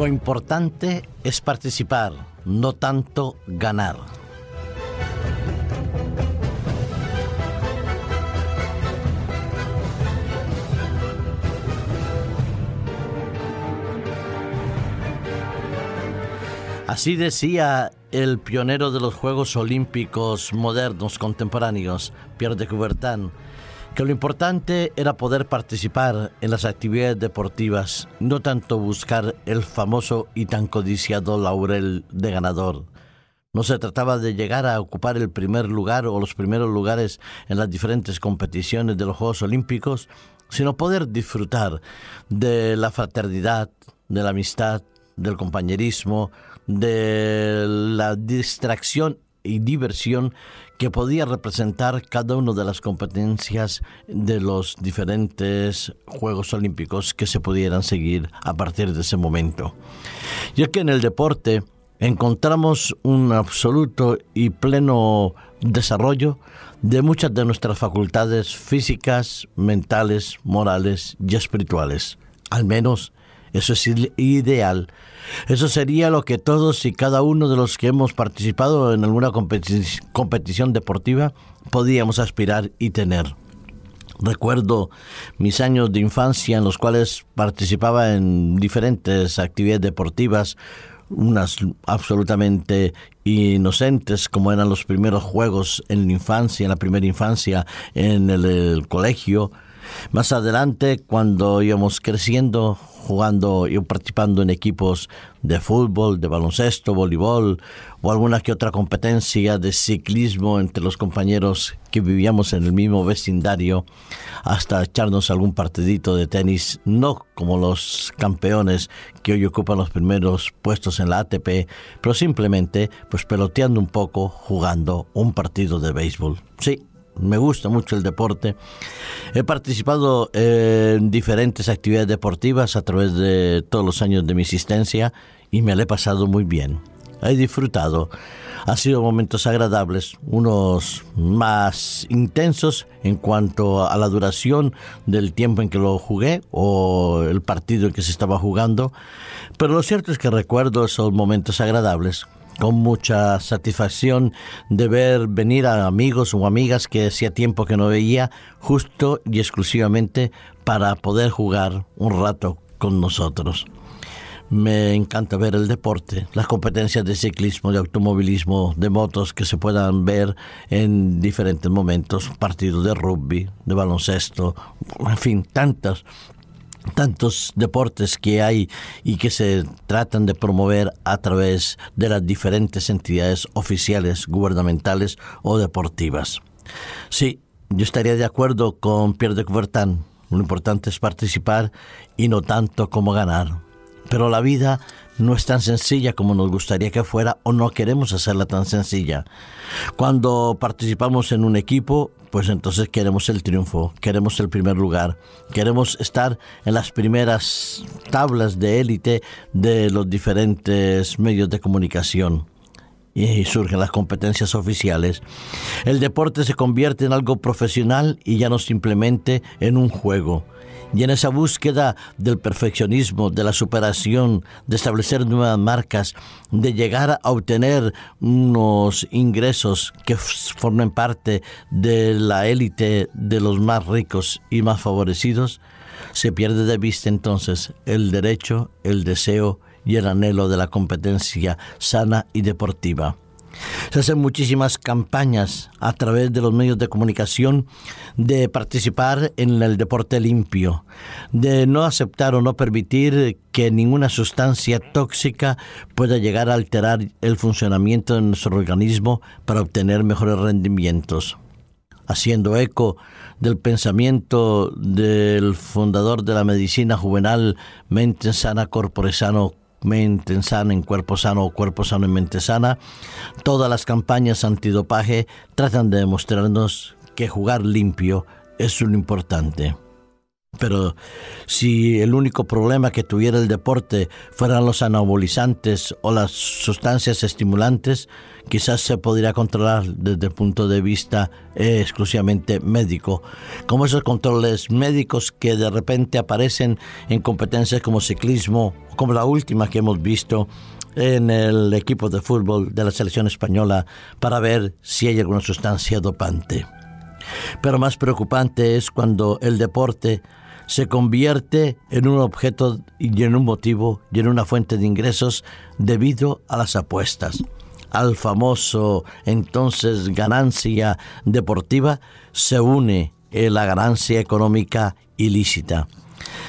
Lo importante es participar, no tanto ganar. Así decía el pionero de los Juegos Olímpicos modernos contemporáneos, Pierre de Coubertin, que lo importante era poder participar en las actividades deportivas, no tanto buscar el famoso y tan codiciado laurel de ganador. No se trataba de llegar a ocupar el primer lugar o los primeros lugares en las diferentes competiciones de los Juegos Olímpicos, sino poder disfrutar de la fraternidad, de la amistad, del compañerismo, de la distracción y diversión que podía representar cada una de las competencias de los diferentes Juegos Olímpicos que se pudieran seguir a partir de ese momento. Ya que en el deporte encontramos un absoluto y pleno desarrollo de muchas de nuestras facultades físicas, mentales, morales y espirituales. Al menos eso es ideal eso sería lo que todos y cada uno de los que hemos participado en alguna competición deportiva podíamos aspirar y tener. Recuerdo mis años de infancia en los cuales participaba en diferentes actividades deportivas, unas absolutamente inocentes como eran los primeros juegos en la infancia, en la primera infancia, en el colegio, más adelante, cuando íbamos creciendo, jugando y participando en equipos de fútbol, de baloncesto, voleibol o alguna que otra competencia de ciclismo entre los compañeros que vivíamos en el mismo vecindario, hasta echarnos algún partidito de tenis, no como los campeones que hoy ocupan los primeros puestos en la ATP, pero simplemente pues peloteando un poco, jugando un partido de béisbol. Sí, me gusta mucho el deporte. He participado en diferentes actividades deportivas a través de todos los años de mi existencia y me lo he pasado muy bien. He disfrutado. Ha sido momentos agradables, unos más intensos en cuanto a la duración del tiempo en que lo jugué o el partido en que se estaba jugando, pero lo cierto es que recuerdo esos momentos agradables con mucha satisfacción de ver venir a amigos o amigas que hacía tiempo que no veía, justo y exclusivamente para poder jugar un rato con nosotros. Me encanta ver el deporte, las competencias de ciclismo, de automovilismo, de motos que se puedan ver en diferentes momentos, partidos de rugby, de baloncesto, en fin, tantas tantos deportes que hay y que se tratan de promover a través de las diferentes entidades oficiales, gubernamentales o deportivas. Sí, yo estaría de acuerdo con Pierre de Coubertin. Lo importante es participar y no tanto como ganar. Pero la vida no es tan sencilla como nos gustaría que fuera o no queremos hacerla tan sencilla. Cuando participamos en un equipo, pues entonces queremos el triunfo, queremos el primer lugar, queremos estar en las primeras tablas de élite de los diferentes medios de comunicación. Y surgen las competencias oficiales. El deporte se convierte en algo profesional y ya no simplemente en un juego y en esa búsqueda del perfeccionismo, de la superación, de establecer nuevas marcas, de llegar a obtener unos ingresos que formen parte de la élite de los más ricos y más favorecidos, se pierde de vista entonces el derecho, el deseo y el anhelo de la competencia sana y deportiva. Se hacen muchísimas campañas a través de los medios de comunicación de participar en el deporte limpio, de no aceptar o no permitir que ninguna sustancia tóxica pueda llegar a alterar el funcionamiento de nuestro organismo para obtener mejores rendimientos. Haciendo eco del pensamiento del fundador de la medicina juvenal, mente sana, corpore sano, mente sana en cuerpo sano o cuerpo sano en mente sana, todas las campañas antidopaje tratan de demostrarnos que jugar limpio es lo importante. Pero si el único problema que tuviera el deporte fueran los anabolizantes o las sustancias estimulantes, quizás se podría controlar desde el punto de vista eh, exclusivamente médico, como esos controles médicos que de repente aparecen en competencias como ciclismo, como la última que hemos visto en el equipo de fútbol de la selección española para ver si hay alguna sustancia dopante. Pero más preocupante es cuando el deporte se convierte en un objeto y en un motivo y en una fuente de ingresos debido a las apuestas. Al famoso entonces ganancia deportiva se une la ganancia económica ilícita.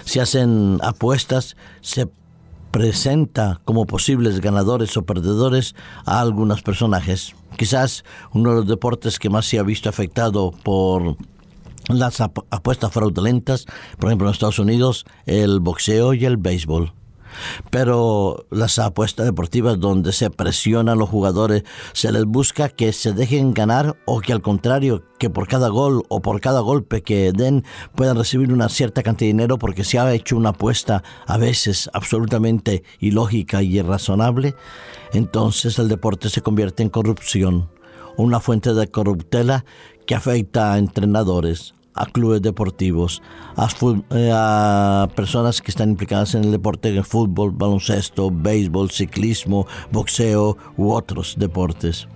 Se hacen apuestas, se presenta como posibles ganadores o perdedores a algunos personajes. Quizás uno de los deportes que más se ha visto afectado por las apuestas fraudulentas, por ejemplo en Estados Unidos, el boxeo y el béisbol. Pero las apuestas deportivas donde se presionan a los jugadores, se les busca que se dejen ganar o que al contrario, que por cada gol o por cada golpe que den puedan recibir una cierta cantidad de dinero porque se ha hecho una apuesta a veces absolutamente ilógica y irrazonable, entonces el deporte se convierte en corrupción, una fuente de corruptela que afecta a entrenadores, a clubes deportivos, eh, a, personas que están implicadas en el deporte de fútbol, baloncesto, béisbol, ciclismo, boxeo u otros deportes.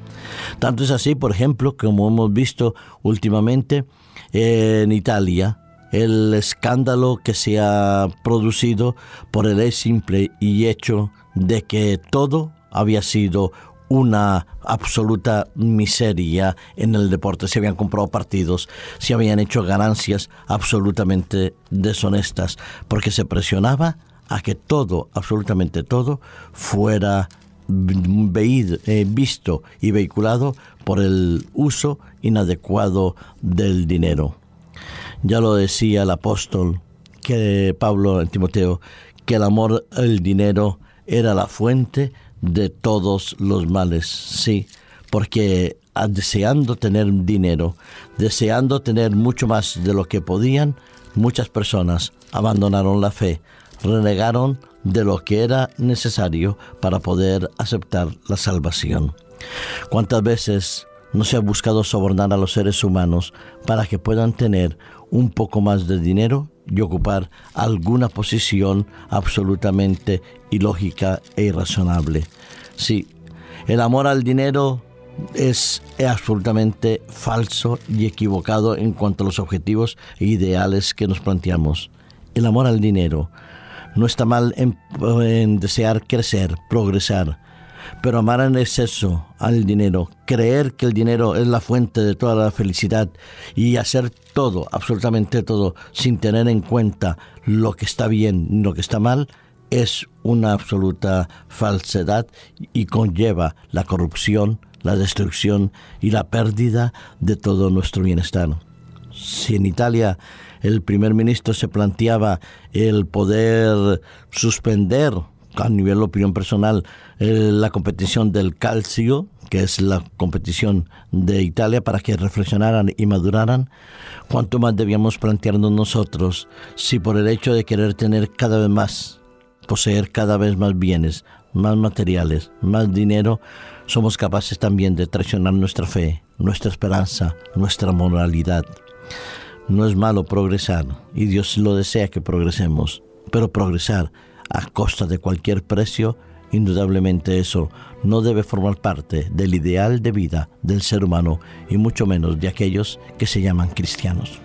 Tanto es así, por ejemplo, como hemos visto últimamente en Italia, el escándalo que se ha producido por el simple y hecho de que todo había sido una absoluta miseria en el deporte. Se habían comprado partidos, se habían hecho ganancias absolutamente deshonestas, porque se presionaba a que todo, absolutamente todo, fuera eh, visto y vehiculado por el uso inadecuado del dinero. Ya lo decía el apóstol que Pablo en Timoteo, que el amor al dinero era la fuente de todos los males, sí, porque ah, deseando tener dinero, deseando tener mucho más de lo que podían, muchas personas abandonaron la fe, renegaron de lo que era necesario para poder aceptar la salvación. ¿Cuántas veces no se ha buscado sobornar a los seres humanos para que puedan tener un poco más de dinero y ocupar alguna posición absolutamente ilógica e irrazonable. Sí, el amor al dinero es absolutamente falso y equivocado en cuanto a los objetivos e ideales que nos planteamos. El amor al dinero no está mal en, en desear crecer, progresar, pero amar en exceso al dinero, creer que el dinero es la fuente de toda la felicidad y hacer todo, absolutamente todo, sin tener en cuenta lo que está bien lo que está mal, es una absoluta falsedad y conlleva la corrupción, la destrucción y la pérdida de todo nuestro bienestar. Si en Italia el primer ministro se planteaba el poder suspender a nivel de opinión personal, eh, la competición del calcio, que es la competición de Italia, para que reflexionaran y maduraran, cuánto más debíamos plantearnos nosotros si por el hecho de querer tener cada vez más, poseer cada vez más bienes, más materiales, más dinero, somos capaces también de traicionar nuestra fe, nuestra esperanza, nuestra moralidad. No es malo progresar y Dios lo desea que progresemos, pero progresar a costa de cualquier precio, indudablemente eso no debe formar parte del ideal de vida del ser humano y mucho menos de aquellos que se llaman cristianos.